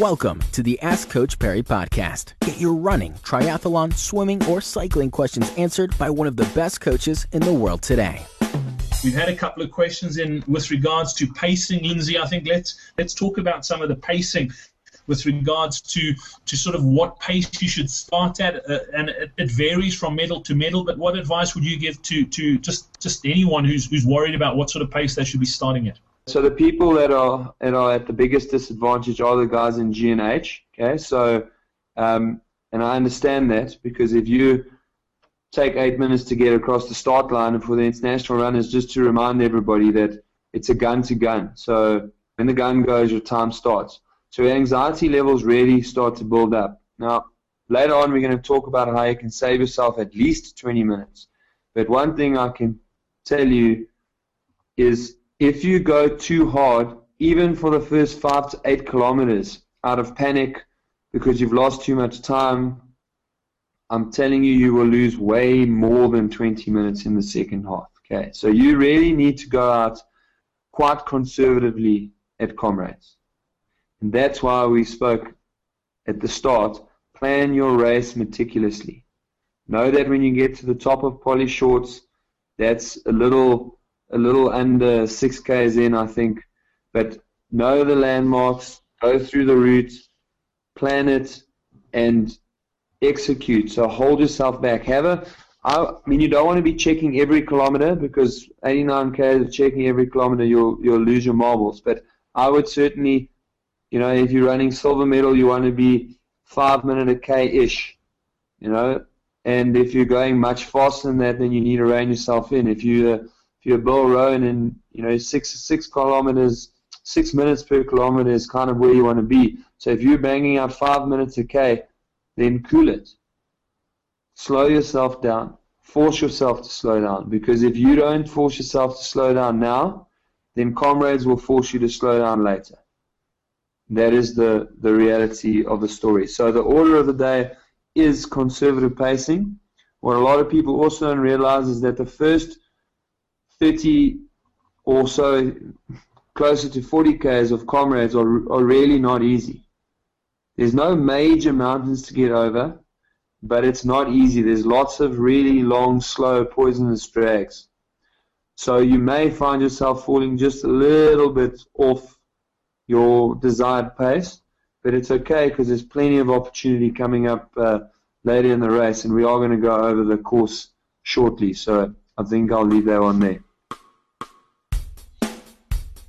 Welcome to the Ask Coach Parry podcast. Get your running, triathlon, swimming, or cycling questions answered by one of the best coaches in the world today. We've had a couple of questions in with regards to pacing, Lindsey. I think let's let's talk about some of the pacing with regards to to sort of what pace you should start at, uh, and it, it, varies from medal to medal. But what advice would you give to to just just anyone who's who's worried about what sort of pace they should be starting at? So the people that are that are at the biggest disadvantage are the guys in G&H. Okay, so um, and I understand that because if you take eight minutes to get across the start line, and for the international runners, just to remind everybody that it's a gun to gun. So when the gun goes, your time starts. So anxiety levels really start to build up. Now later on, we're going to talk about how you can save yourself at least 20 minutes. But one thing I can tell you is if you go too hard, even for the first five to eight kilometers, out of panic because you've lost too much time, I'm telling you, you will lose way more than 20 minutes in the second half. Okay, so you really need to go out quite conservatively at comrades. And that's why we spoke at the start plan your race meticulously. Know that when you get to the top of Polly Shortts, that's a little a little under six k's in, I think. But know the landmarks, go through the route, plan it, and execute. So hold yourself back. Have a I mean, you don't want to be checking every kilometer because 89 k's of checking every kilometer, you'll you'll lose your marbles. But I would certainly, you know, if you're running silver medal, you want to be five minute a k ish, you know. And if you're going much faster than that, then you need to rein yourself in. If you you're Bill Rowan and you know six six kilometers, six minutes per kilometer is kind of where you want to be. So if you're banging out five minutes a k, then cool it. Slow yourself down. Force yourself to slow down because if you don't force yourself to slow down now, then comrades will force you to slow down later. That is the, the reality of the story. So the order of the day is conservative pacing. What a lot of people also don't realize is that the first 30 or so, closer to 40 k's of comrades are, are really not easy. There's no major mountains to get over, but it's not easy. There's lots of really long, slow, poisonous drags. So you may find yourself falling just a little bit off your desired pace, but it's okay because there's plenty of opportunity coming up uh, later in the race, and we are going to go over the course shortly. So I think I'll leave that one there.